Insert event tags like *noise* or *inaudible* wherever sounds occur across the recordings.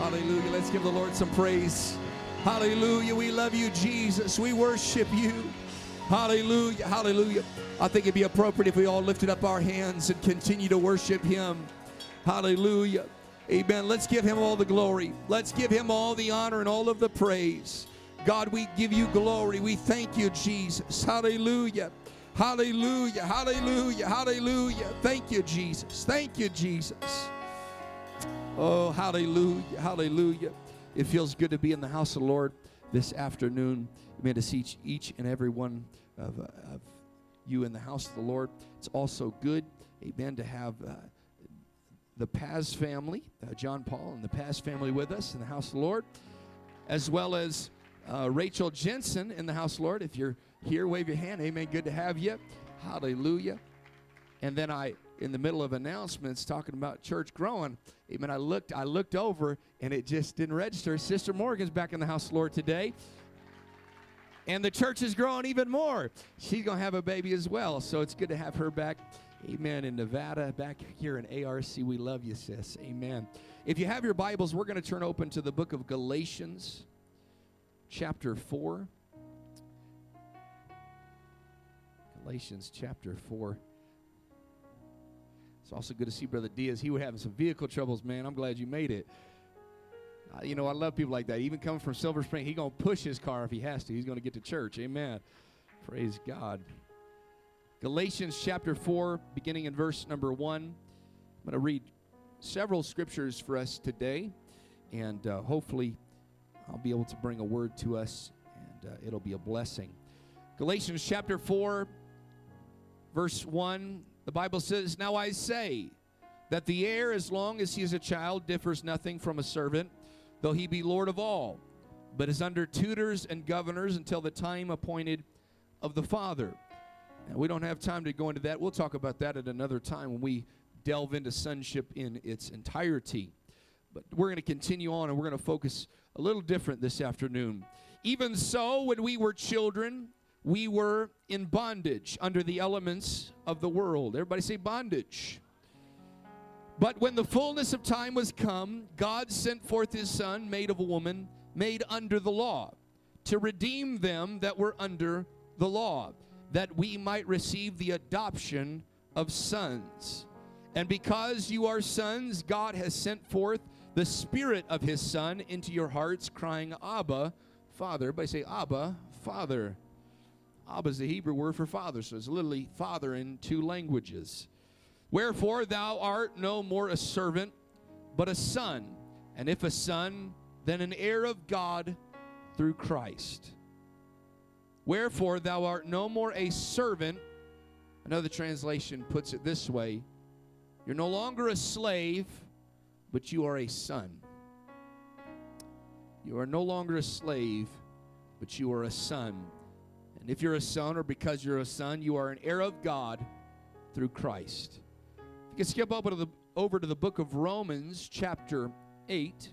Hallelujah. Let's give the Lord some praise. Hallelujah. We love you, Jesus. We worship you. Hallelujah. Hallelujah. I think it'd be appropriate if we all lifted up our hands and continue to worship him. Hallelujah. Amen. Let's give him all the glory. Let's give him all the honor and all of the praise. God, we give you glory. We thank you, Jesus. Hallelujah. Hallelujah. Hallelujah. Hallelujah. Thank you, Jesus. Thank you, Jesus. Oh, hallelujah. Hallelujah. It feels good to be in the house of the Lord this afternoon. Amen. To see each, each and every one of, uh, of you in the house of the Lord. It's also good, amen, to have uh, the Paz family, uh, John Paul and the Paz family with us in the house of the Lord, as well as uh, Rachel Jensen in the house of the Lord. If you're here, wave your hand. Amen. Good to have you. Hallelujah. And then I, in the middle of announcements, talking about church growing, amen. I looked, I looked over, and it just didn't register. Sister Morgan's back in the house Lord today and the church is growing even more. She's going to have a baby as well, so it's good to have her back. Amen. In Nevada, back here in ARC, we love you, sis. Amen. If you have your Bibles, we're going to turn open to the book of Galatians, chapter 4. Galatians chapter 4. It's also good to see Brother Diaz. He was having some vehicle troubles, man. I'm glad you made it. Uh, you know, I love people like that. Even coming from Silver Spring, he's going to push his car if he has to. He's going to get to church. Amen. Praise God. Galatians chapter 4, beginning in verse number 1. I'm going to read several scriptures for us today, and uh, hopefully I'll be able to bring a word to us, and uh, it'll be a blessing. Galatians chapter 4, verse 1, the Bible says, Now I say that the heir, as long as he is a child, differs nothing from a servant though he be Lord of all, but is under tutors and governors until the time appointed of the Father. Now, we don't have time to go into that. We'll talk about that at another time when we delve into sonship in its entirety. But we're going to continue on and we're going to focus a little different this afternoon. Even so, when we were children, we were in bondage under the elements of the world. Everybody say bondage. But when the fullness of time was come, God sent forth his Son, made of a woman, made under the law, to redeem them that were under the law, that we might receive the adoption of sons. And because you are sons, God has sent forth the Spirit of his Son into your hearts, crying, Abba, Father. Everybody say, Abba, Father. Abba is the Hebrew word for father, so it's literally father in two languages. Wherefore thou art no more a servant, but a son, and if a son, then an heir of God through Christ. Wherefore thou art no more a servant. Another translation puts it this way You're no longer a slave, but you are a son. You are no longer a slave, but you are a son. And if you're a son, or because you're a son, you are an heir of God through Christ. You can skip over to the over to the book of Romans, chapter 8,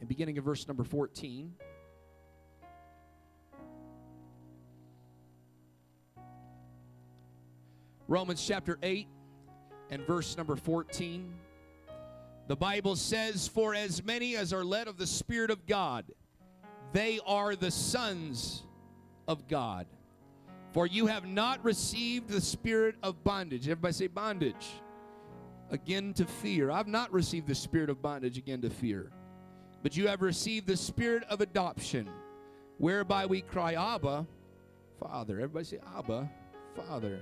and beginning of verse number 14. Romans chapter 8 and verse number 14. The Bible says, For as many as are led of the Spirit of God, they are the sons of God. For you have not received the spirit of bondage. Everybody say bondage. Again to fear. I've not received the spirit of bondage again to fear. But you have received the spirit of adoption, whereby we cry, Abba, Father. Everybody say, Abba, Father.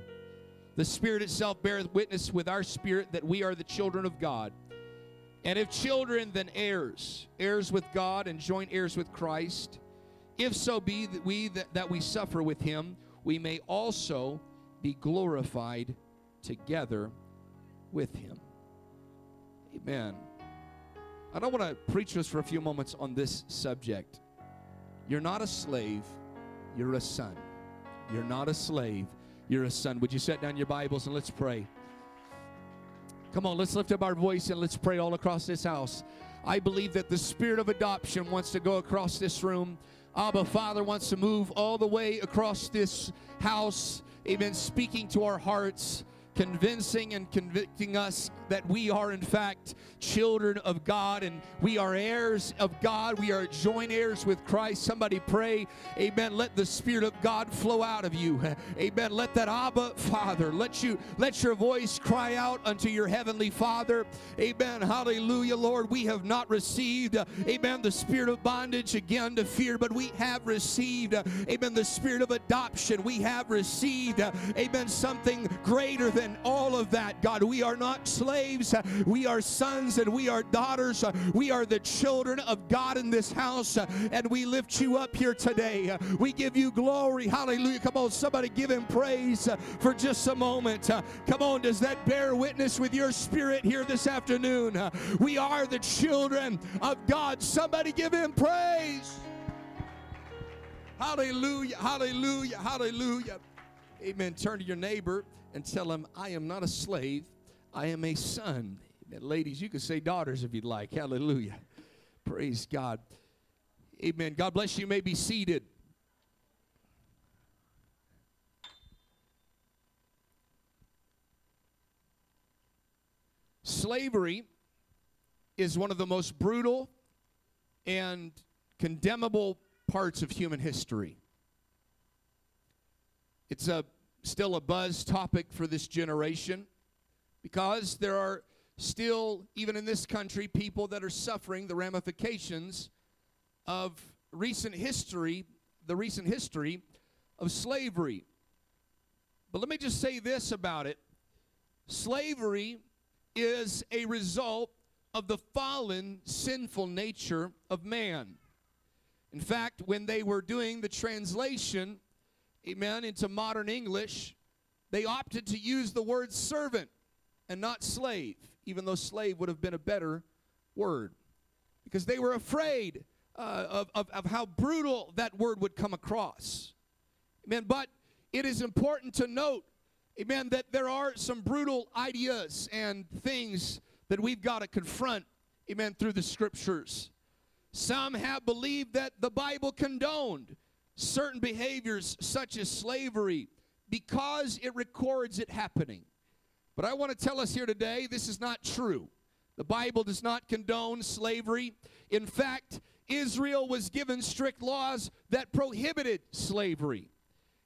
The Spirit itself beareth witness with our spirit that we are the children of God. And if children, then heirs, heirs with God and joint heirs with Christ. If so be that we that, that we suffer with him, we may also be glorified together with him. Amen. I don't want to preach us for a few moments on this subject. You're not a slave, you're a son. You're not a slave, you're a son. Would you set down your Bibles and let's pray? Come on, let's lift up our voice and let's pray all across this house. I believe that the spirit of adoption wants to go across this room. Abba, Father, wants to move all the way across this house. Amen. Speaking to our hearts. Convincing and convicting us that we are, in fact, children of God and we are heirs of God. We are joint heirs with Christ. Somebody pray, Amen. Let the Spirit of God flow out of you. *laughs* Amen. Let that Abba Father, let you let your voice cry out unto your heavenly Father. Amen. Hallelujah, Lord. We have not received, Amen, the spirit of bondage again to fear, but we have received, Amen, the spirit of adoption. We have received, Amen, something greater than than all of that, God. We are not slaves, we are sons and we are daughters. We are the children of God in this house, and we lift you up here today. We give you glory. Hallelujah. Come on, somebody give him praise for just a moment. Come on, does that bear witness with your spirit here this afternoon? We are the children of God. Somebody give him praise. Hallelujah, hallelujah, hallelujah. Amen. Turn to your neighbor and tell him, I am not a slave, I am a son. Ladies, you can say daughters if you'd like. Hallelujah. Praise God. Amen. God bless you. you may be seated. Slavery is one of the most brutal and condemnable parts of human history. It's a still a buzz topic for this generation because there are still, even in this country, people that are suffering the ramifications of recent history, the recent history of slavery. But let me just say this about it slavery is a result of the fallen, sinful nature of man. In fact, when they were doing the translation amen, into modern English, they opted to use the word servant and not slave, even though slave would have been a better word. Because they were afraid uh, of, of, of how brutal that word would come across. Amen. But it is important to note, amen, that there are some brutal ideas and things that we've got to confront, amen, through the scriptures. Some have believed that the Bible condoned certain behaviors such as slavery because it records it happening. But I want to tell us here today this is not true. The Bible does not condone slavery. In fact, Israel was given strict laws that prohibited slavery.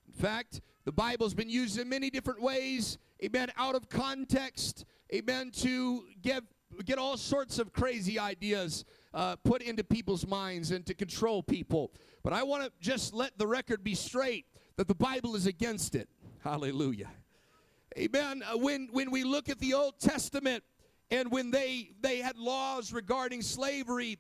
In fact, the Bible's been used in many different ways, amen, out of context, amen, to get, get all sorts of crazy ideas uh, put into people's minds and to control people. But I want to just let the record be straight that the Bible is against it. Hallelujah. Amen. Uh, when, when we look at the Old Testament and when they, they had laws regarding slavery,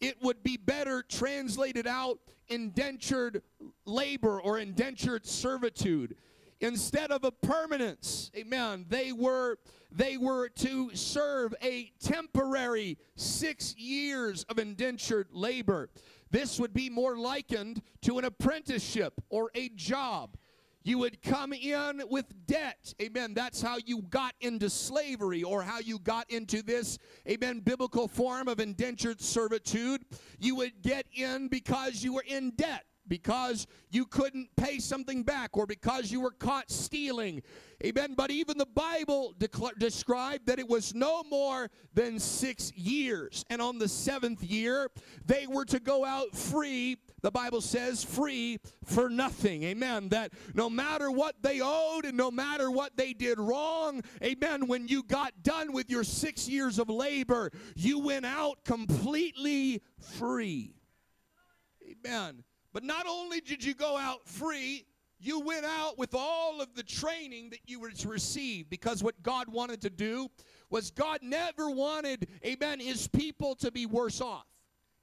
it would be better translated out indentured labor or indentured servitude instead of a permanence amen they were they were to serve a temporary 6 years of indentured labor this would be more likened to an apprenticeship or a job. You would come in with debt. Amen. That's how you got into slavery or how you got into this, amen, biblical form of indentured servitude. You would get in because you were in debt because you couldn't pay something back or because you were caught stealing. Amen. But even the Bible decla- described that it was no more than six years. And on the seventh year, they were to go out free. The Bible says free for nothing. Amen. That no matter what they owed and no matter what they did wrong, amen, when you got done with your six years of labor, you went out completely free. Amen. But not only did you go out free, you went out with all of the training that you were to receive because what God wanted to do was God never wanted, amen, his people to be worse off.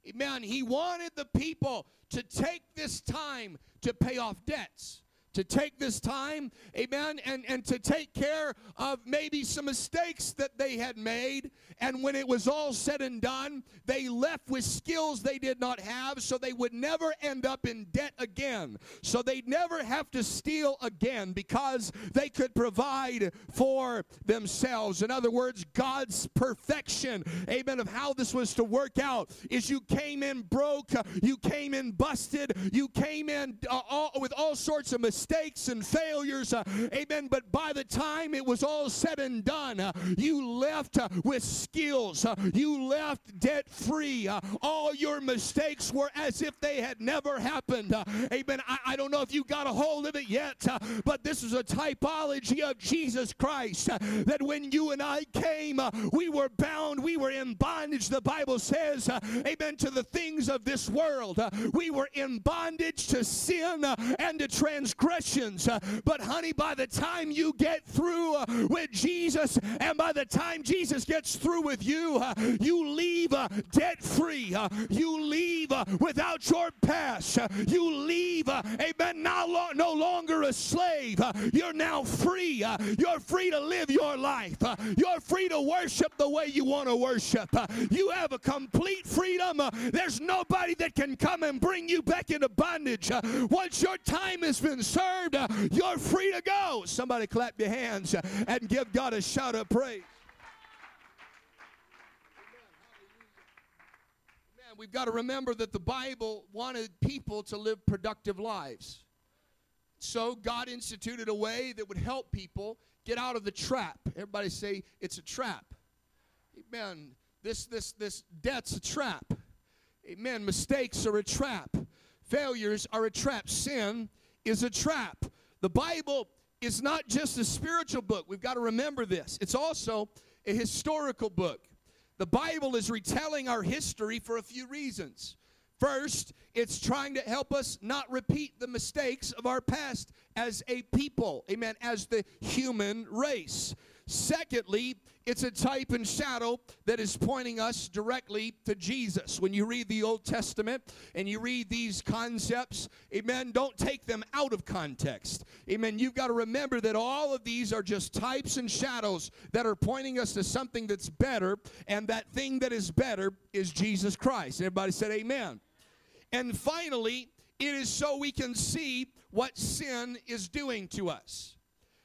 Amen. He wanted the people to take this time to pay off debts to take this time, amen, and, and to take care of maybe some mistakes that they had made. And when it was all said and done, they left with skills they did not have, so they would never end up in debt again. So they'd never have to steal again because they could provide for themselves. In other words, God's perfection, amen, of how this was to work out is you came in broke, you came in busted, you came in uh, all, with all sorts of mistakes mistakes and failures. Uh, amen. But by the time it was all said and done, uh, you left uh, with skills. Uh, you left debt free. Uh, all your mistakes were as if they had never happened. Uh, amen. I, I, don't know if you got a hold of it yet, but this is a typology of Jesus Christ. that when you and I came, we were bound, we were in bondage. The Bible says, amen, to the things of this world. we were in bondage to sin and to transgressions. but, honey, by the time you get through with Jesus, and by the time Jesus gets through with you, uh, you leave uh, debt free. Uh, you leave uh, without your past. Uh, you leave, uh, amen, now lo- no longer a slave. you're now free. you're free to live your life. you're free to worship the way you want to worship. you have a complete freedom. there's nobody that can come and bring you back into bondage. once your time has been served, Uh, you're free to go. Somebody clap your hands uh, and give God a shout of praise. Man, we've got to remember that the Bible wanted people to live productive lives. So God instituted a way that would help people get out of the trap. Everybody say it's a trap. Amen. This this this debt's a trap. Amen. Mistakes are a trap. Failures are a trap. Sin is a trap. The Bible is not just a spiritual book. We've got to remember this. It's also a historical book. The Bible is retelling our history for a few reasons. First, it's trying to help us not repeat the mistakes of our past as a people, amen, as the human race. Secondly, it's a type and shadow that is pointing us directly to Jesus. When you read the Old Testament and you read these concepts, amen, don't take them out of context. Amen. You've got to remember that all of these are just types and shadows that are pointing us to something that's better, and that thing that is better is Jesus Christ. Everybody said, Amen. And finally, it is so we can see what sin is doing to us.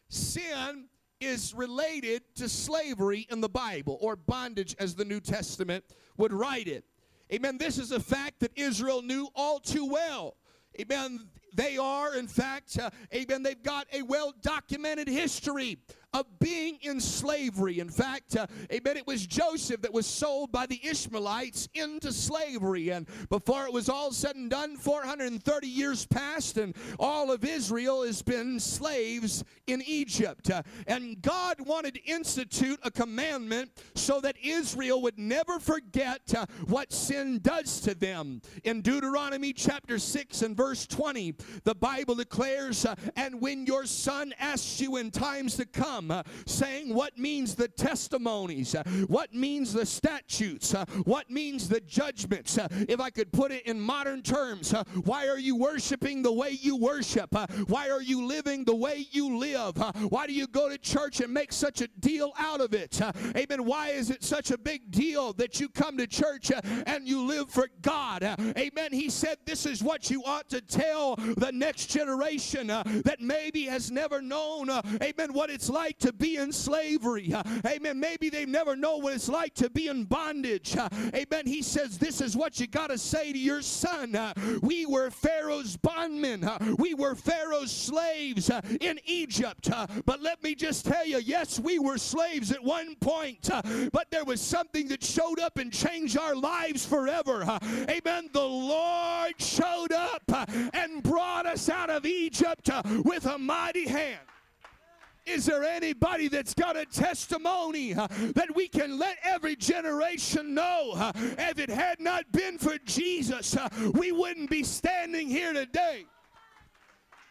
Sin is related to slavery in the Bible, or bondage as the New Testament would write it. Amen. This is a fact that Israel knew all too well. Amen. They are, in fact, uh, amen, they've got a well documented history of being in slavery. In fact, uh, amen, it was Joseph that was sold by the Ishmaelites into slavery. And before it was all said and done, 430 years passed, and all of Israel has been slaves in Egypt. Uh, and God wanted to institute a commandment so that Israel would never forget uh, what sin does to them. In Deuteronomy chapter 6 and verse 20, the Bible declares, uh, And when your son asks you in times to come, uh, saying what means the testimonies, uh, what means the statutes, uh, what means the judgments. Uh, if I could put it in modern terms, uh, why are you worshiping the way you worship? Why are you living the way you live? why do you go to church and make such a deal out of it? amen. Why is it such a big deal that you come to church and you live for God? amen. He said this is what you ought to tell the next generation uh, that maybe has never known, uh, amen, what it's like to be in slavery. Uh, amen. Maybe they never know what it's like to be in bondage. Uh, amen. He says, This is what you got to say to your son. Uh, we were Pharaoh's bondmen, uh, we were Pharaoh's slaves in Egypt. But let me just tell you, yes, we were slaves at one point, but there was something that showed up and changed our lives forever. Amen. The Lord showed up and brought us out of Egypt with a mighty hand. Is there anybody that's got a testimony uh, that we can let every generation know? Uh, if it had not been for Jesus, uh, we wouldn't be standing here today.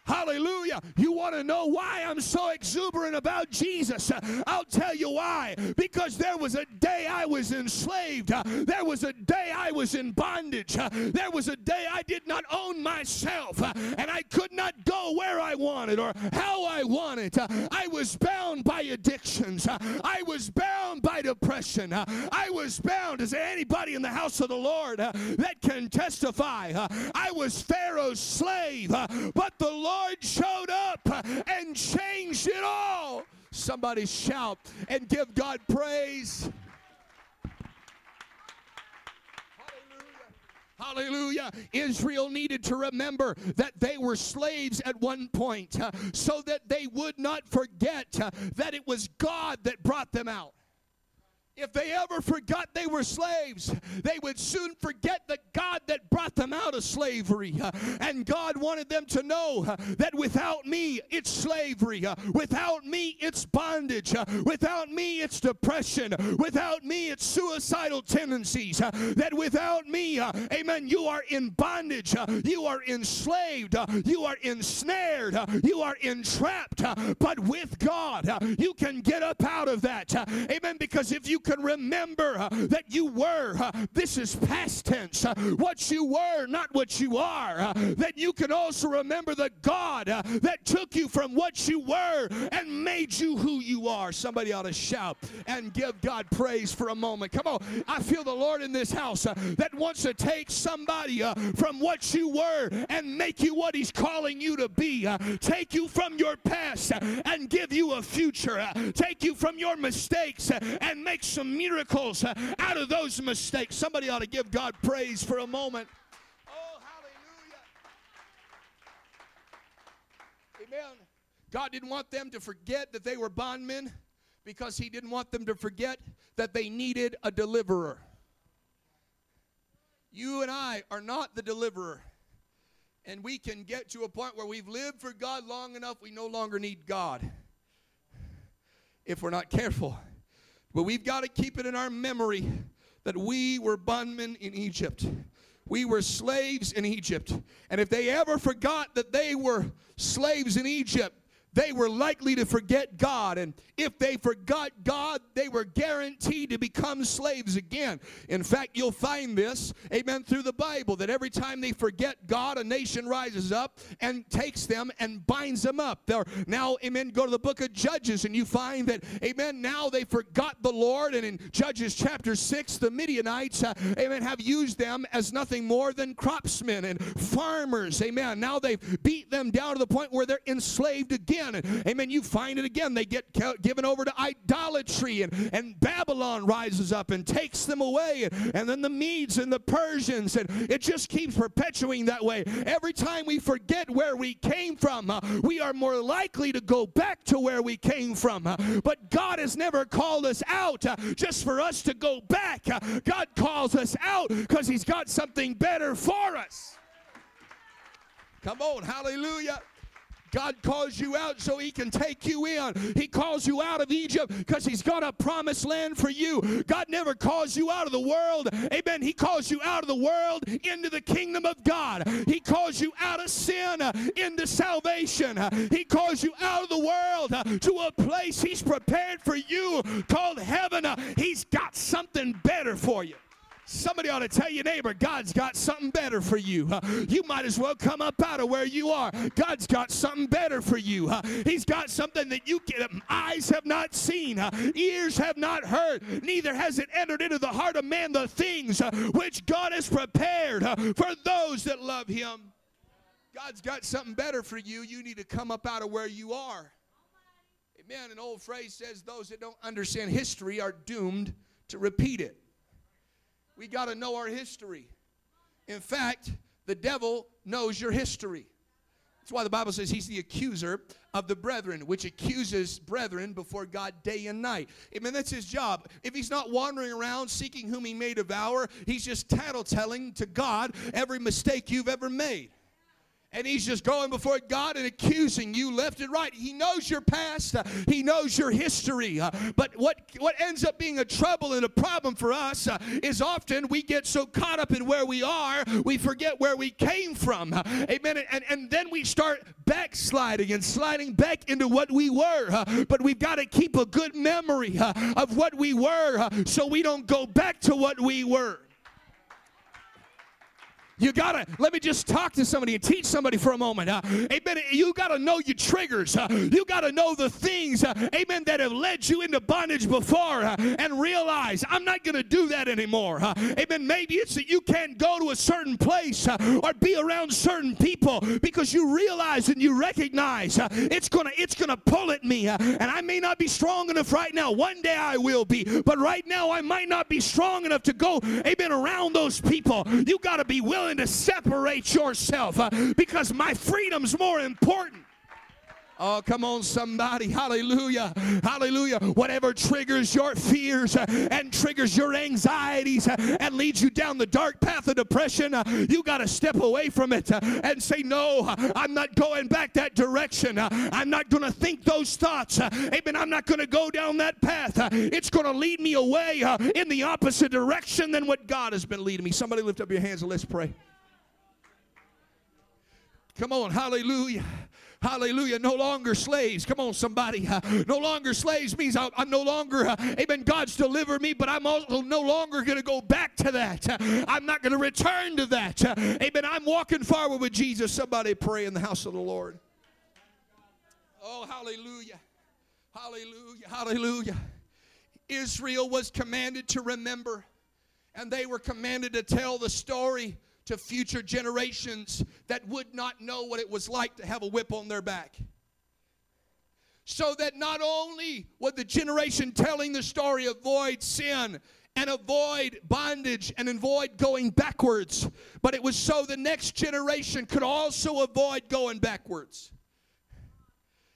Hallelujah. You want to know why I'm so exuberant about Jesus? I'll tell you why. Because there was a day I was enslaved. There was a day I was in bondage. There was a day I did not own myself and I could not go where I wanted or how I wanted. I was bound by addictions. I was bound by depression. I was bound. Is there anybody in the house of the Lord that can testify? I was Pharaoh's slave, but the Lord Lord showed up and changed it all. Somebody shout and give God praise. Hallelujah. Israel needed to remember that they were slaves at one point uh, so that they would not forget uh, that it was God that brought them out. If they ever forgot they were slaves, they would soon forget the God that brought them out of slavery. And God wanted them to know that without me, it's slavery. Without me, it's bondage. Without me, it's depression. Without me, it's suicidal tendencies. That without me, amen, you are in bondage. You are enslaved. You are ensnared. You are entrapped. But with God, you can get up out of that. Amen. Because if you can remember uh, that you were, uh, this is past tense, uh, what you were, not what you are. Uh, that you can also remember the God uh, that took you from what you were and made you who you are. Somebody ought to shout and give God praise for a moment. Come on, I feel the Lord in this house uh, that wants to take somebody from what you were and make you what He's calling you to be. take you from your past and give you a future. take you from your mistakes and make some miracles uh, out of those mistakes. Somebody ought to give God praise for a moment. Oh, hallelujah. Amen. God didn't want them to forget that they were bondmen because He didn't want them to forget that they needed a deliverer. You and I are not the deliverer. And we can get to a point where we've lived for God long enough, we no longer need God. If we're not careful. But we've got to keep it in our memory that we were bondmen in Egypt. We were slaves in Egypt. And if they ever forgot that they were slaves in Egypt, they were likely to forget God. And if they forgot God, they were guaranteed to become slaves again. In fact, you'll find this, amen, through the Bible that every time they forget God, a nation rises up and takes them and binds them up. They're now, amen, go to the book of Judges and you find that, amen, now they forgot the Lord. And in Judges chapter 6, the Midianites, uh, amen, have used them as nothing more than craftsmen and farmers, amen. Now they've beat them down to the point where they're enslaved again. And, amen, you find it again. They get given over to idolatry, and, and Babylon rises up and takes them away, and, and then the Medes and the Persians, and it just keeps perpetuating that way. Every time we forget where we came from, uh, we are more likely to go back to where we came from. Uh, but God has never called us out uh, just for us to go back. Uh, God calls us out because He's got something better for us. Come on, hallelujah. God calls you out so He can take you in. He calls you out of Egypt because He's got a promised land for you. God never calls you out of the world. Amen. He calls you out of the world into the kingdom of God. He calls you out of sin into salvation. He calls you out of the world to a place He's prepared for you called heaven. He's got something better for you. Somebody ought to tell your neighbor, God's got something better for you. Uh, you might as well come up out of where you are. God's got something better for you. Uh, he's got something that you can, eyes have not seen, uh, ears have not heard, neither has it entered into the heart of man the things which God has prepared for those that love Him. God's got something better for you. You need to come up out of where you are. Amen. An old phrase says, Those that don't understand history are doomed to repeat it. We got to know our history. In fact, the devil knows your history. That's why the Bible says he's the accuser of the brethren, which accuses brethren before God day and night. I mean, that's his job. If he's not wandering around seeking whom he may devour, he's just tattletelling to God every mistake you've ever made and he's just going before God and accusing you left and right. He knows your past, uh, he knows your history. Uh, but what, what ends up being a trouble and a problem for us uh, is often we get so caught up in where we are, we forget where we came from. Uh, amen. And, and then we start backsliding and sliding back into what we were. Uh, but we've got to keep a good memory uh, of what we were so we don't go back to what we were. You gotta, let me just talk to somebody and teach somebody for a moment. Uh, amen. You gotta know your triggers. Uh, you gotta know the things, uh, amen, that have led you into bondage before and realize I'm not gonna do that anymore. Amen. Maybe it's that you can't go to a certain place or be around certain people because you realize and you recognize it's gonna, it's gonna pull at me. and I may not be strong enough right now. One day I will be, but right now I might not be strong enough to go, amen, around those people. You gotta be willing willing to separate yourself uh, because my freedom's more important. Oh, come on, somebody. Hallelujah. Hallelujah. Whatever triggers your fears uh, and triggers your anxieties uh, and leads you down the dark path of depression, uh, you got to step away from it and say, No, I'm not going back that direction. I'm not going to think those thoughts. Amen. I'm not going to go down that path. it's going to lead me away in the opposite direction than what God has been leading me. Somebody lift up your hands and let's pray. Come on, hallelujah. Hallelujah. No longer slaves. Come on, somebody. Uh, *laughs* no longer slaves means I, am no longer, uh, amen, God's delivered me, but I'm also no longer going to go back to that. Uh, *laughs* I'm not going to return to that. *laughs* Amen. I'm walking forward with Jesus. Somebody pray in the house of the Lord. Oh, hallelujah. Hallelujah. Hallelujah. Israel was commanded to remember, and they were commanded to tell the story to future generations that would not know what it was like to have a whip on their back. So that not only would the generation telling the story avoid sin and avoid bondage and avoid going backwards, but it was so the next generation could also avoid going backwards.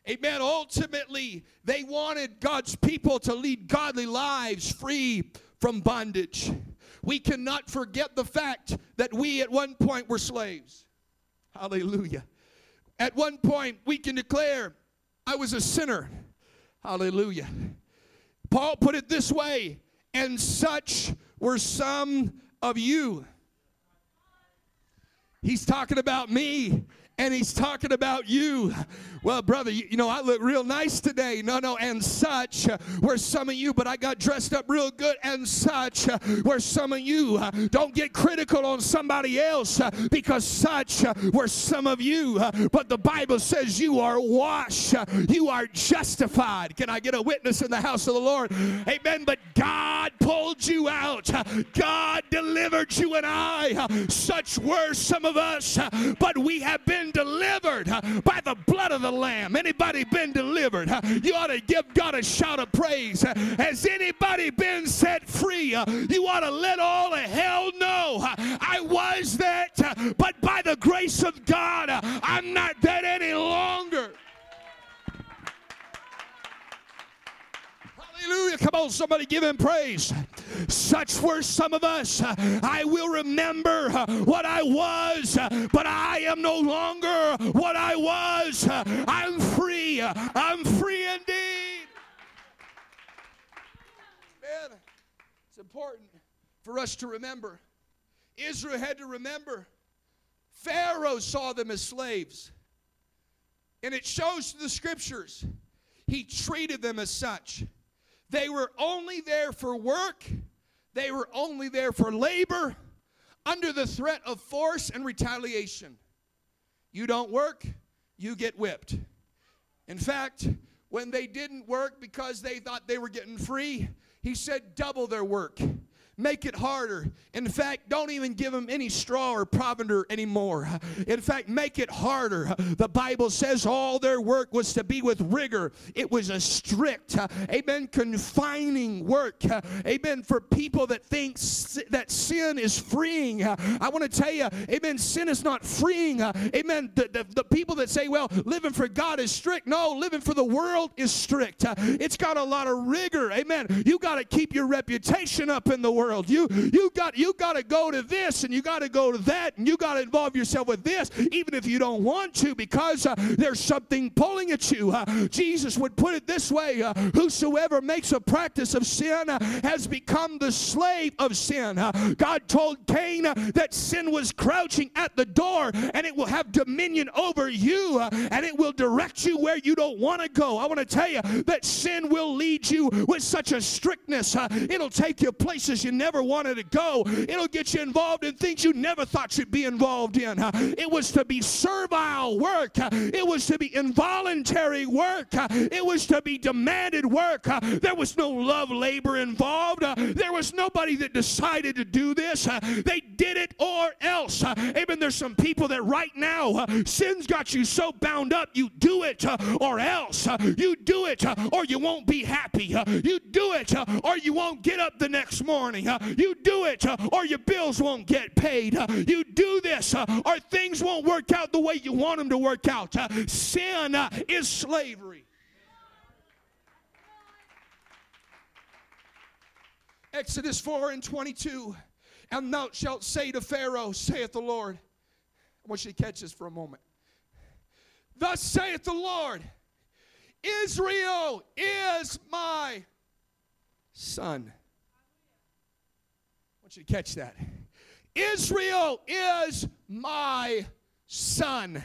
Amen. Ultimately, they wanted God's people to lead godly lives free from bondage we cannot forget the fact that we at one point were slaves. Hallelujah. At one point, we can declare, I was a sinner. Hallelujah. Paul put it this way, and such were some of you. He's talking about me and he's talking about you. Well, brother, you, you, know, I look real nice today. No, no, and such uh, were some of you, but I got dressed up real good, and such uh, were some of you. Uh, don't get critical on somebody else uh, because such uh, were some of you. Uh, but the Bible says you are washed, you are justified. Can I get a witness in the house of the Lord? Amen. But God pulled you out, God delivered you and I. Such were some of us, but we have been delivered uh, by the blood of the Lamb. Anybody been delivered? Uh, you ought to give God a shout of praise. Uh, has anybody been set free? You ought to let all of hell know I was that, but by the grace of God, I'm not that any longer. Hallelujah. Come on, somebody give him praise. Such were some of us. I will remember what I was, but I am no longer what I was. I'm free. I'm free indeed. Man, it's important for us to remember. Israel had to remember Pharaoh saw them as slaves. And it shows through the scriptures. He treated them as such. They were only there for work, they were only there for labor under the threat of force and retaliation. You don't work, you get whipped. In fact, when they didn't work because they thought they were getting free, he said, double their work make it harder. In fact, don't even give them any straw or provender anymore. In fact, make it harder. The Bible says all their work was to be with rigor. It was a strict, amen, confining work. Amen, for people that think that sin is freeing. I want to tell you, amen, sin is not freeing. Amen, the, the, the people that say, well, living for God is strict. No, living for the world is strict. It's got a lot of rigor. Amen. You got to keep your reputation up in the world world. You you got you got to go to this and you got to go to that and you got to involve yourself with this, even if you don't want to, because uh, there's something pulling at you. Uh, Jesus would put it this way: uh, Whosoever makes a practice of sin uh, has become the slave of sin. Uh, God told Cain uh, that sin was crouching at the door and it will have dominion over you and it will direct you where you don't want to go. I want to tell you that sin will lead you with such a strictness. it'll take you places you never wanted to go. It'll get you involved in things you never thought you'd be involved in. It was to be servile work, it was to be involuntary work, it was to be demanded work. There was no love labor involved, there was nobody that decided to do this. They did it or else. Amen. There's some people that right now sin's got you so bound up, you do it or else. You do it or you won't be happy. You do it or you won't get up the next morning. You do it or your bills won't get paid. You do this or things won't work out the way you want them to work out. Sin uh, is slavery. Exodus 4 and 22. And thou shalt say to Pharaoh, saith the Lord. I want you to catch this for a moment. Thus saith the Lord Israel is my son. Want you to catch that. Israel is my son,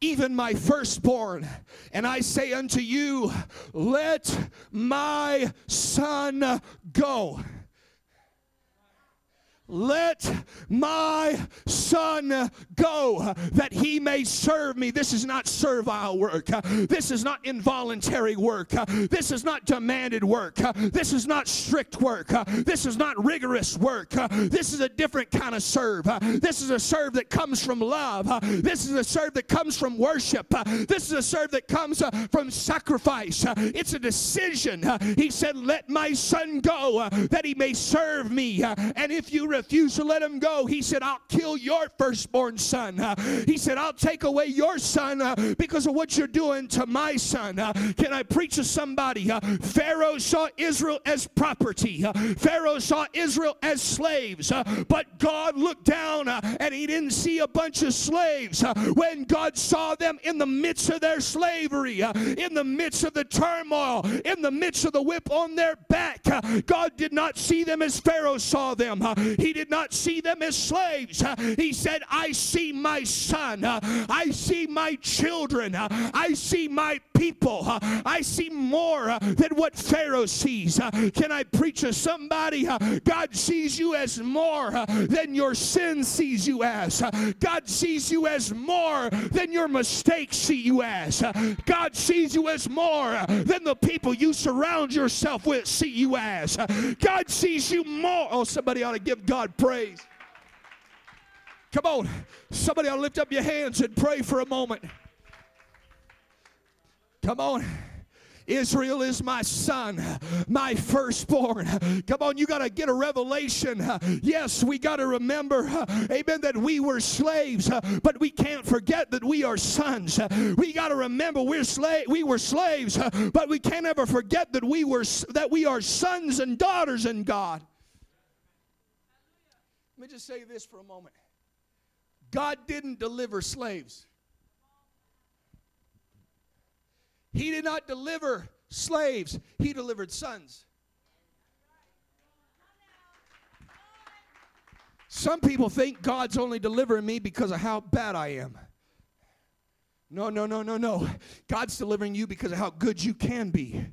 even my firstborn. And I say unto you, let my son go. Let my son go that he may serve me. This is not servile work. This is not involuntary work. This is not demanded work. This is not strict work. This is not rigorous work. This is a different kind of serve. This is a serve that comes from love. This is a serve that comes from worship. This is a serve that comes uh, from sacrifice. It's a decision. He said, Let my son go uh, that he may serve me. And if you refuse to let him go, he said, I'll kill your firstborn son. Uh, he said, I'll take away your son uh, because of what you're doing to my son. Uh, can I preach to somebody? Uh, Pharaoh saw Israel as property, uh, Pharaoh saw Israel as slaves, uh, but God looked down and he didn't see a bunch of slaves. when God saw them in the midst of their slavery, in the midst of the turmoil, in the midst of the whip on their back, God did not see them as Pharaoh saw them. He did not see them as slaves. he said, I see my son. I see my children. I see my people. I see more than what Pharaoh sees. Can I preach to somebody? God sees you as more than your sin sees you as. God sees you as more than your mistakes see you as. God sees you as more than the people you surround yourself with see you as. God sees you more. Oh, somebody ought to give God praise. Come on. Somebody to lift up your hands and pray for a moment. Come on. Israel is my son, my firstborn. Come on, you got to get a revelation. Yes, we got to remember, amen, that we were slaves, but we can't forget that we are sons. We got to remember we're slave we were slaves, but we can't ever forget that we were that we are sons and daughters in God. Let me just say this for a moment. God didn't deliver slaves. He did not deliver slaves, He delivered sons. Some people think God's only delivering me because of how bad I am. No, no, no, no, no. God's delivering you because of how good you can be.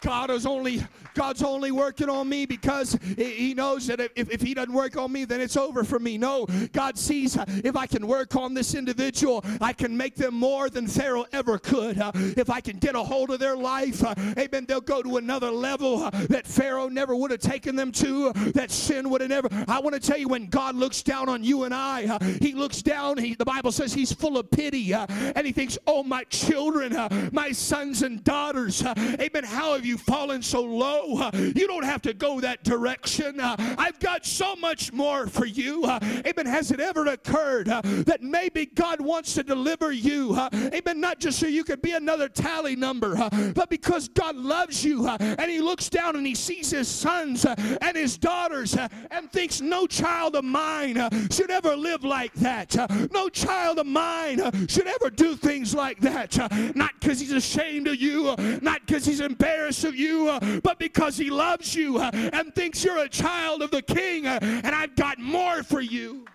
God is only God's only working on me because He knows that if, if He doesn't work on me, then it's over for me. No, God sees if I can work on this individual, I can make them more than Pharaoh ever could. Uh, if I can get a hold of their life, uh, amen, they'll go to another level uh, that Pharaoh never would have taken them to, that sin would have never. I want to tell you, when God looks down on you and I, He looks down, he, the Bible says He's full of pity, and He thinks, Oh, my children, my sons and daughters, amen, how have you fallen so low. You don't have to go that direction. I've got so much more for you. Amen. Has it ever occurred that maybe God wants to deliver you? Amen. Not just so you could be another tally number, but because God loves you and He looks down and He sees His sons and His daughters and thinks no child of mine should ever live like that. No child of mine should ever do things like that. Not because He's ashamed of you, not because He's embarrassed of you, uh, but because He loves you uh, and thinks you're a child of the King, uh, and I've got more for you.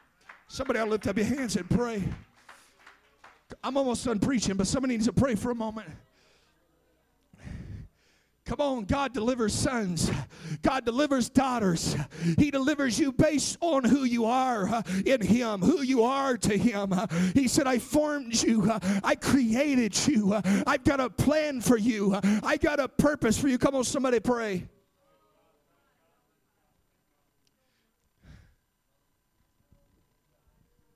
Somebody ought to lift up your hands and pray. I'm almost done preaching, but somebody needs to pray for a moment. Come on, God delivers sons. God delivers daughters. He delivers you based on who you are uh, in Him, who you are to Him. Uh, he said, I formed you. Uh, I created you. I've got a plan for you. I got a purpose for you. Come on, somebody pray.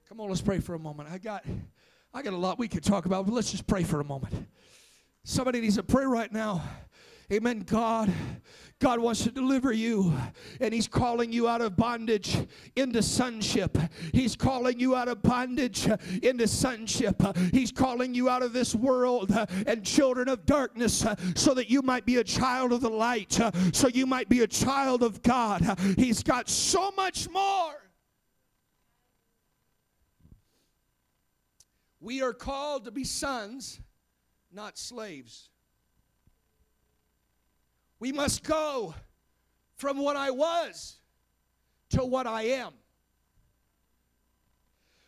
Come on, let's pray for a moment. I got I got a lot we could talk about, but let's just pray for a moment. Somebody needs to pray right now. Amen. God, God wants to deliver you, and He's calling you out of bondage into sonship. He's calling you out of bondage into sonship. He's calling you out of this world and children of darkness so that you might be a child of the light, so you might be a child of God. He's got so much more. We are called to be sons, not slaves. We must go from what I was to what I am.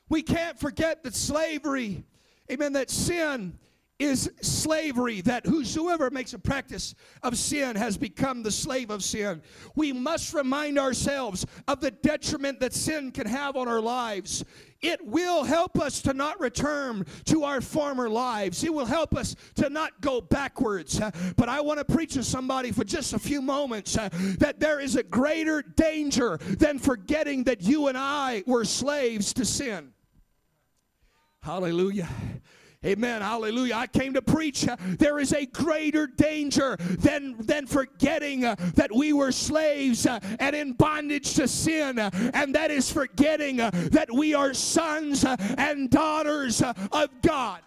We can't forget that slavery, amen, that sin is slavery, that whosoever makes a practice of sin has become the slave of sin. We must remind ourselves of the detriment that sin can have on our lives. It will help us to not return to our former lives. It will help us to not go backwards. But I want to preach to somebody for just a few moments uh, that there is a greater danger than forgetting that you and I were slaves to sin. Hallelujah. Amen. Hallelujah. I came to preach. Uh, there is a greater danger than, than forgetting uh, that we were slaves uh, and in bondage to sin, and that is forgetting that we are sons and daughters of God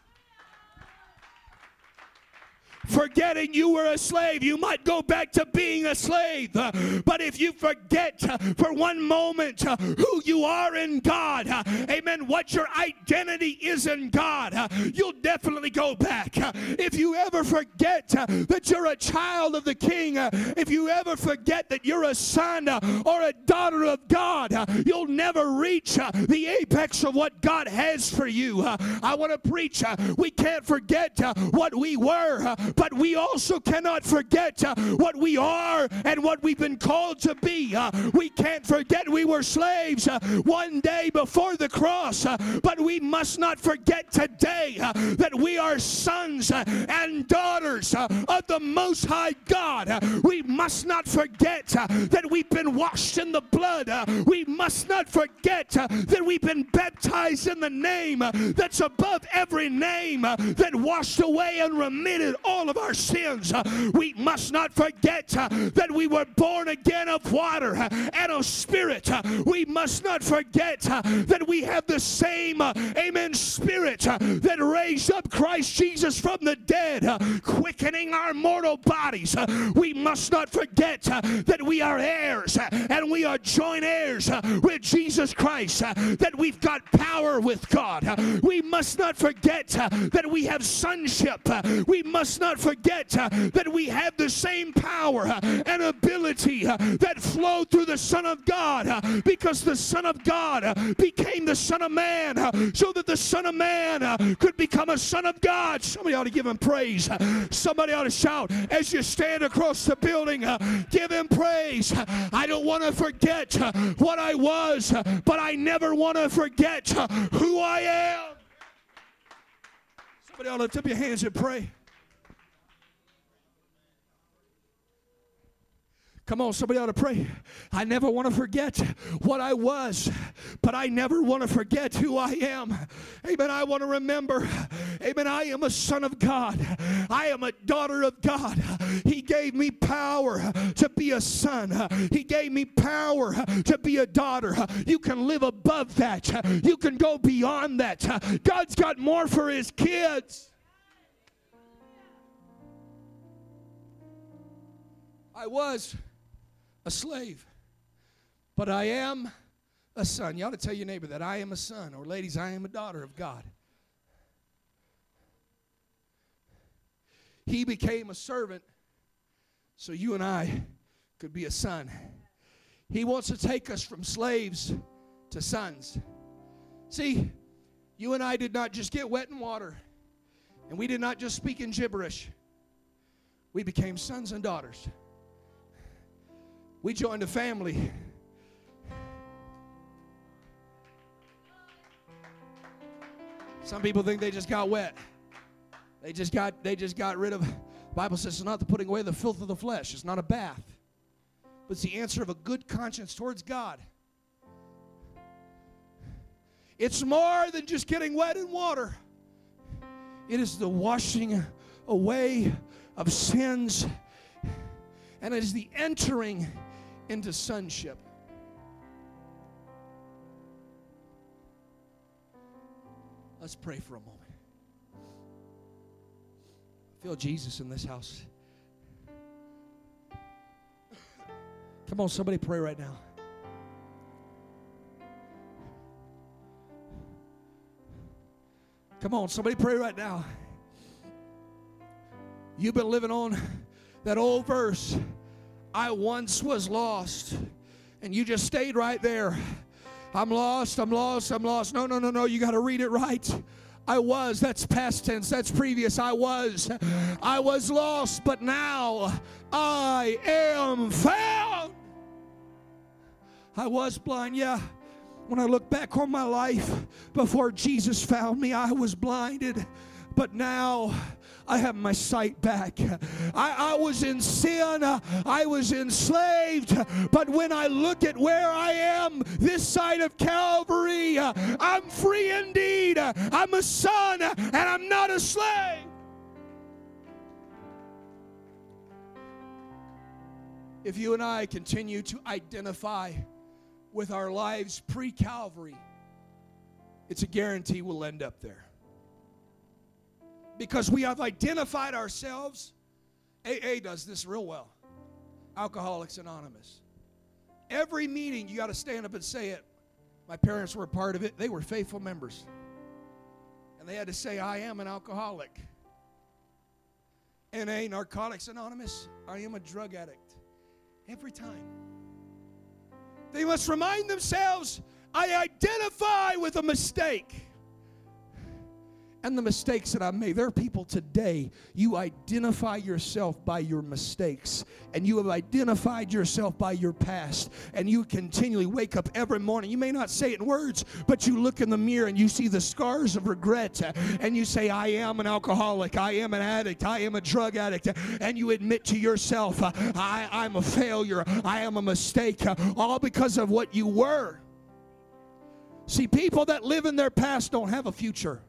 forgetting you were a slave. You might go back to being a slave. But if you forget uh, for one moment uh, who you are in God, uh, amen, what your identity is in God, you'll definitely go back. If you ever forget that you're a child of the King, if you ever forget that you're a son or a daughter of God, you'll never reach the apex of what God has for you. I want to preach. We can't forget what we were, but we also cannot forget uh, what we are and what we've been called to be. Uh, we can't forget we were slaves uh, one day before the cross, uh. but we must not forget today uh, that we are sons uh, and daughters of the Most High God. we must not forget that we've been washed in the blood. we must not forget that we've been baptized in the name that's above every name that washed away and remitted all of our sins. Uh, we must not forget uh, that we were born again of water uh, and of spirit. We must not forget that we have the same, amen, spirit that raised up Christ Jesus from the dead, quickening our mortal bodies. We must not forget that we are heirs and we are joint heirs with Jesus Christ, that we've got power with God. We must not forget that we have sonship. We must not forget forget uh, that we have the same power uh, and ability uh, that flowed through the Son of God uh, because the Son of God uh, became the Son of Man uh, so that the Son of Man could become a Son of God. Somebody ought to give him praise. Somebody ought to shout as you stand across the building, give him praise. I don't want to forget what I was, but I never want to forget who I am. Somebody ought to up your hands and pray. Come on, somebody ought to pray. I never want to forget what I was, but I never want to forget who I am. Amen. I want to remember. Amen. I am a son of God. I am a daughter of God. He gave me power to be a son. He gave me power to be a daughter. You can live above that. You can go beyond that. God's got more for his kids. I was a slave, but I am a son. You ought to tell your neighbor that I am a son, or ladies, I am a daughter of God. He became a servant so you and I could be a son. He wants to take us from slaves to sons. See, you and I did not just get wet in water, and we did not just speak in gibberish. we became sons and daughters. We joined a family. Some people think they just got wet. They just got they just got rid of Bible says it's not the putting away the filth of the flesh. It's not a bath. But it's the answer of a good conscience towards God. It's more than just getting wet in water. It is the washing away of sins and it is the entering into sonship. Let's pray for a moment. I feel Jesus in this house. Come on, somebody pray right now. Come on, somebody pray right now. You've been living on that old verse, I once was lost, and you just stayed right there. I'm lost, I'm lost, I'm lost. No, no, no, no, you got to read it right. I was, that's past tense, that's previous. I was. I was lost, but now I am found. I was blind, yeah. When I look back on my life before Jesus found me, I was blinded. But now I have my sight back. I, I was in sin, I was enslaved, but when I look at where I am this side of Calvary, I'm free indeed. I'm a son and I'm not a slave. If you and I continue to identify with our lives pre Calvary, it's a guarantee we'll end up there because we have identified ourselves. AA does this real well. Alcoholics Anonymous. Every meeting, you got to stand up and say it. My parents were a part of it, they were faithful members. And they had to say, I am an alcoholic. NA, Narcotics Anonymous, I am a drug addict. Every time. They must remind themselves, I identify with a mistake and the mistakes that I made. There are people today, you identify yourself by your mistakes, and you have identified yourself by your past, and you continually wake up every morning. You may not say it in words, but you look in the mirror and you see the scars of regret, and you say, I am an alcoholic, I am an addict, I am a drug addict, and you admit to yourself, I, I'm a failure, I am a mistake, all because of what you were. See, people that live in their past don't have a future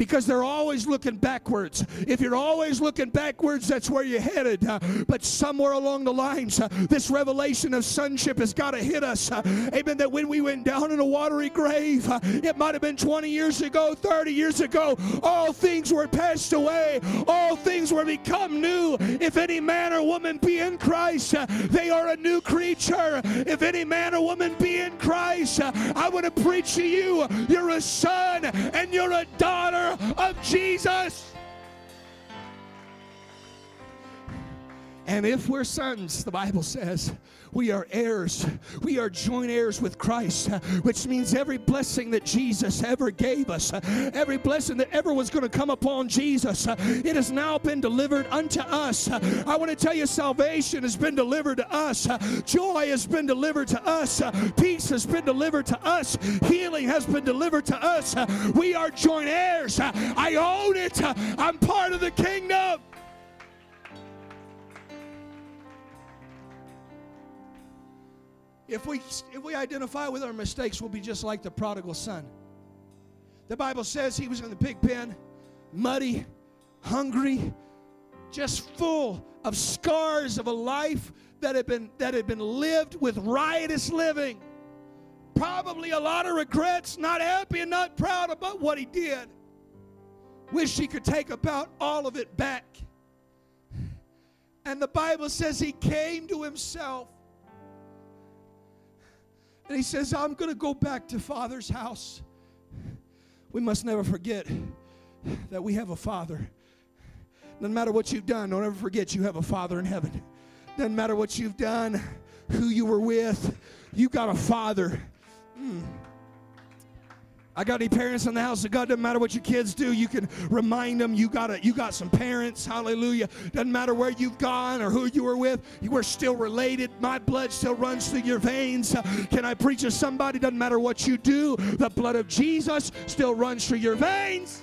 because they're always looking backwards. If you're always looking backwards, that's where you're headed. Uh, but somewhere along the lines, uh, this revelation of sonship has got to hit us. Uh, amen. That when we went down in a watery grave, it might have been 20 years ago, 30 years ago, all things were passed away, all things were become new. If any man or woman be in Christ, they are a new creature. If any man or woman be in Christ, I want to preach to you, you're a son and you're a daughter of Jesus. And if we're sons, the Bible says, we are heirs. We are joint heirs with Christ, which means every blessing that Jesus ever gave us, every blessing that ever was going to come upon Jesus, it has now been delivered unto us. I want to tell you, salvation has been delivered to us, joy has been delivered to us, peace has been delivered to us, healing has been delivered to us. We are joint heirs. I own it. I'm part of the kingdom. If we, if we identify with our mistakes, we'll be just like the prodigal son. The Bible says he was in the pig pen, muddy, hungry, just full of scars of a life that had been, that had been lived with riotous living. Probably a lot of regrets, not happy and not proud about what he did. Wish he could take about all of it back. And the Bible says he came to himself and he says, I'm going to go back to Father's house. We must never forget that we have a Father. No matter what you've done, don't ever forget you have a Father in heaven. Doesn't matter what you've done, who you were with, you've got a Father. Mm. I got any parents in the house of God? Doesn't matter what your kids do, you can remind them you got a, you got some parents. Hallelujah. Doesn't matter where you've gone or who you were with, you are still related. My blood still runs through your veins. Uh, can I preach to somebody? Doesn't matter what you do, the blood of Jesus still runs through your veins.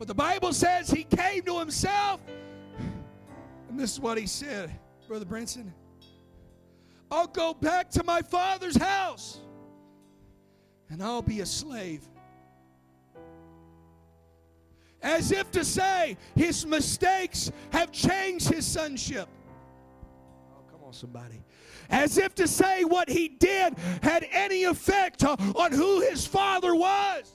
But the Bible says he came to himself. And this is what he said, Brother Branson. I'll go back to my father's house and I'll be a slave. As if to say, his mistakes have changed his sonship. Oh, come on, somebody. As if to say what he did had any effect on who his father was.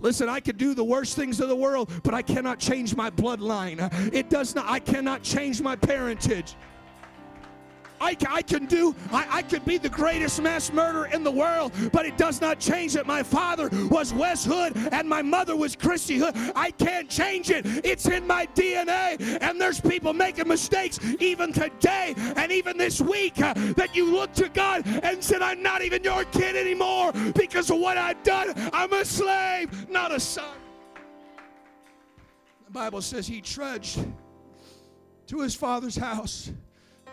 Listen, I could do the worst things of the world, but I cannot change my bloodline. It does not, I cannot change my parentage. I, I can do, I, I could be the greatest mass murderer in the world, but it does not change that my father was Wes Hood and my mother was Christy Hood. I can't change it. It's in my DNA. And there's people making mistakes even today and even this week uh, that you look to God and said, I'm not even your kid anymore because of what I've done. I'm a slave, not a son. The Bible says he trudged to his father's house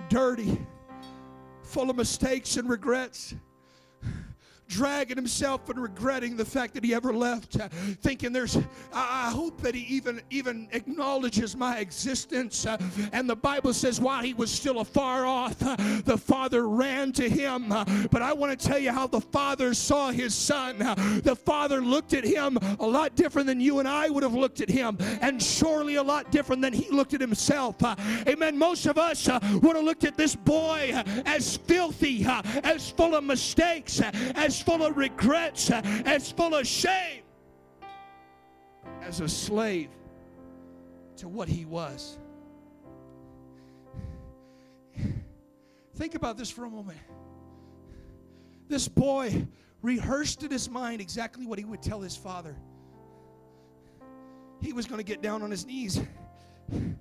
dirty, full of mistakes and regrets dragging himself and regretting the fact that he ever left, uh, thinking there's, I, I, hope that he even, even acknowledges my existence. Uh, and the Bible says, while he was still afar off, uh, the Father ran to him. Uh, but I want to tell you how the Father saw his Son. Uh, the Father looked at him a lot different than you and I would have looked at him, and surely a lot different than he looked at himself. Amen. Most of us would have looked at this boy as filthy, as full of mistakes, as full of regrets, as full of shame as a slave to what he was. Think about this for a moment. This boy rehearsed in his mind exactly what he would tell his father. He was going to get down on his knees and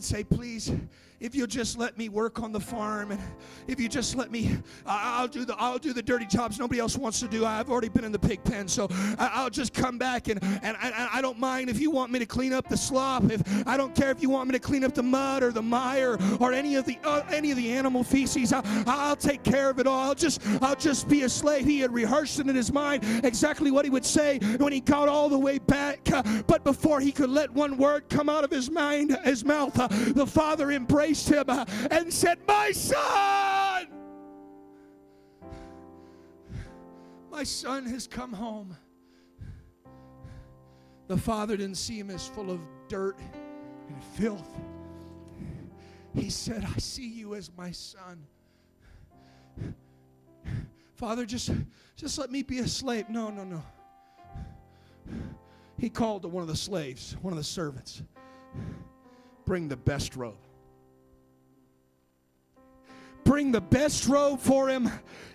say, Please, if you'll just let me work on the farm and if you just let me i'll do the i'll do the dirty jobs nobody else wants to do. I've already been in the pig pen so i'll just come back and and I, I don't mind if you want me to clean up the slop. If i don't care if you want me to clean up the mud or the mire or any of the uh, any of the animal feces. I'll, I'll take care of it all. I'll just i'll just be a slave. He had rehearsed it in his mind exactly what he would say when he got all the way back. But before he could let one word come out of his mind his mouth the father embraced embraced him uh, and said, My son! My son has come home. The father didn't see him as full of dirt and filth. He said, I see you as my son. Father, just, just let me be a slave. No, no, no. He called to one of the slaves, one of the servants, bring the best robe bring the best robe for him.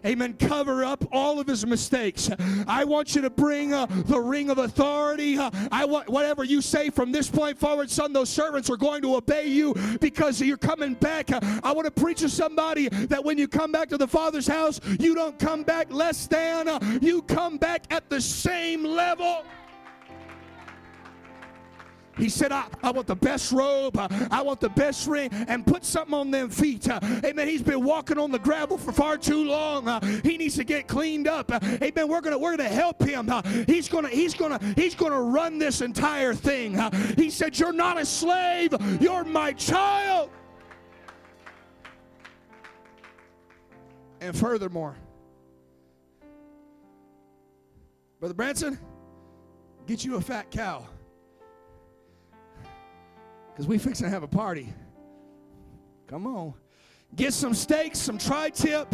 Amen. Cover up all of his mistakes. I want you to bring uh, the ring of authority. Uh, I want whatever you say from this point forward, son. Those servants are going to obey you because you're coming back. Uh, I want to preach to somebody that when you come back to the Father's house, you don't come back less than. Uh, you come back at the same level. He said, I, I want the best robe. I, I, want the best ring and put something on them feet. Uh, amen. He's been walking on the gravel for far too long. Uh, he needs to get cleaned up. Uh, amen. We're gonna we're gonna help him. Uh, he's gonna he's gonna he's gonna run this entire thing. Uh, he said, You're not a slave, you're my child. And furthermore, Brother Branson, get you a fat cow because we fixing to have a party. Come on. Get some steaks, some tri-tip.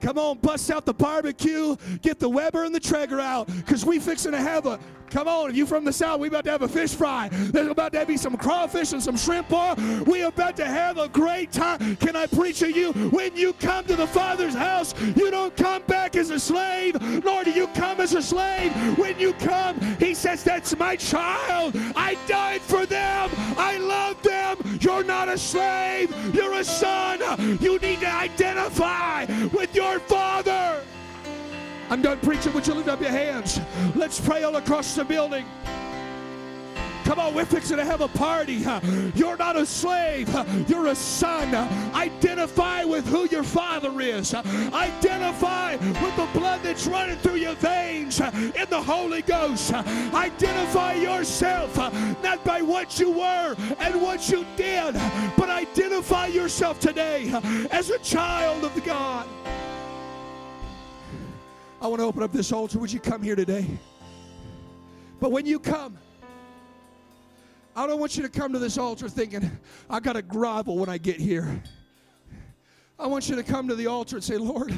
Come on, bust out the barbecue. Get the Weber and the Traeger out because we fixing to have a Come on, if you're from the south, we about to have a fish fry. There's about to be some crawfish and some shrimp boil. We about to have a great time. Can I preach to you? When you come to the Father's house, you don't come back as a slave, nor do you come as a slave. When you come, He says, That's my child. I died for them. I love them. You're not a slave. You're a son. You need to identify with your Father. I'm done preaching. Would you lift up your hands? Let's pray all across the building. Come on, we're fixing to have a party. You're not a slave, you're a son. Identify with who your father is. Identify with the blood that's running through your veins in the Holy Ghost. Identify yourself not by what you were and what you did, but identify yourself today as a child of God. I want to open up this altar. Would you come here today? But when you come, I don't want you to come to this altar thinking, I got to grovel when I get here. I want you to come to the altar and say, Lord,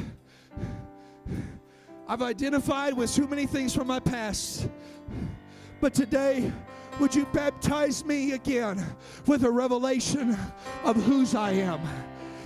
I've identified with too many things from my past. But today, would you baptize me again with a revelation of whose I am?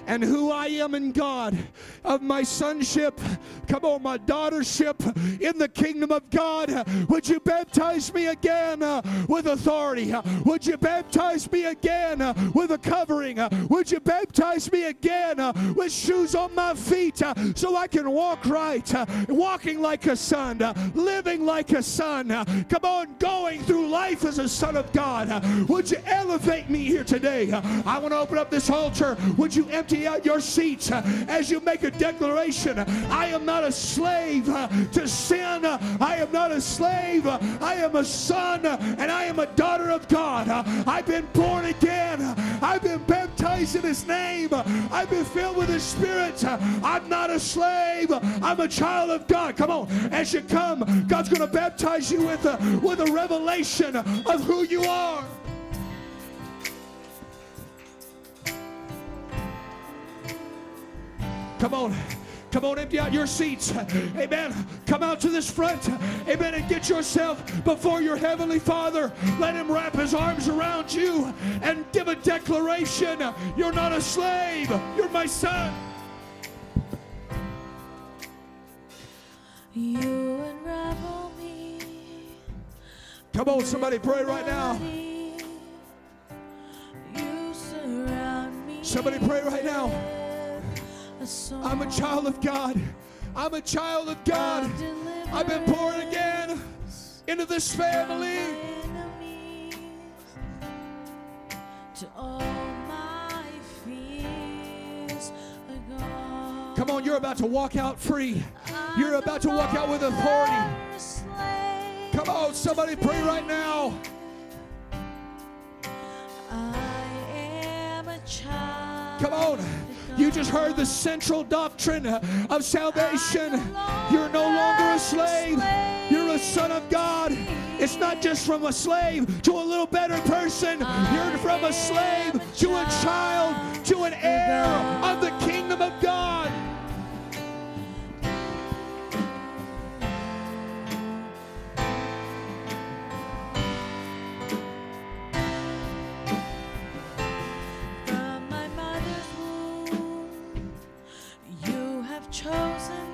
And who I am in God, of my sonship, come on, my daughtership in the kingdom of God. Would you baptize me again uh, with authority? Would you baptize me again uh, with a covering? Would you baptize me again uh, with shoes on my feet so I can walk right, walking like a son, living like a son? come on, going through life as a son of God. would you elevate me here today? I want to open up this altar. Would you empty empty out your seats uh, as you make a declaration. I am not a slave uh, to sin. I am not a slave. I am a son and I am a daughter of God. I've been born again. I've been baptized in His name. I've been filled with His Spirit. I'm not a slave. I'm a child of God. Come on. As you come, God's going to baptize you with a, with a revelation of who you are. Come on. Come on, empty out your seats. Amen. Come out to this front. Amen. And get yourself before your Heavenly Father. Let Him wrap His arms around you and give a declaration. You're not a slave, you're my son. You unravel me. Come on, somebody pray right now. Somebody pray right now. I'm a child of God. I'm a child of God. I've been born again into this family. Come on, you're about to walk out free. You're about to walk out with authority. Come on, somebody pray right now. Come on. You just heard the central doctrine of salvation. You're no longer a slave, you're a son of God. It's not just from a slave to a little better person, you're from a slave to a child, to an heir of the kingdom of God. chosen.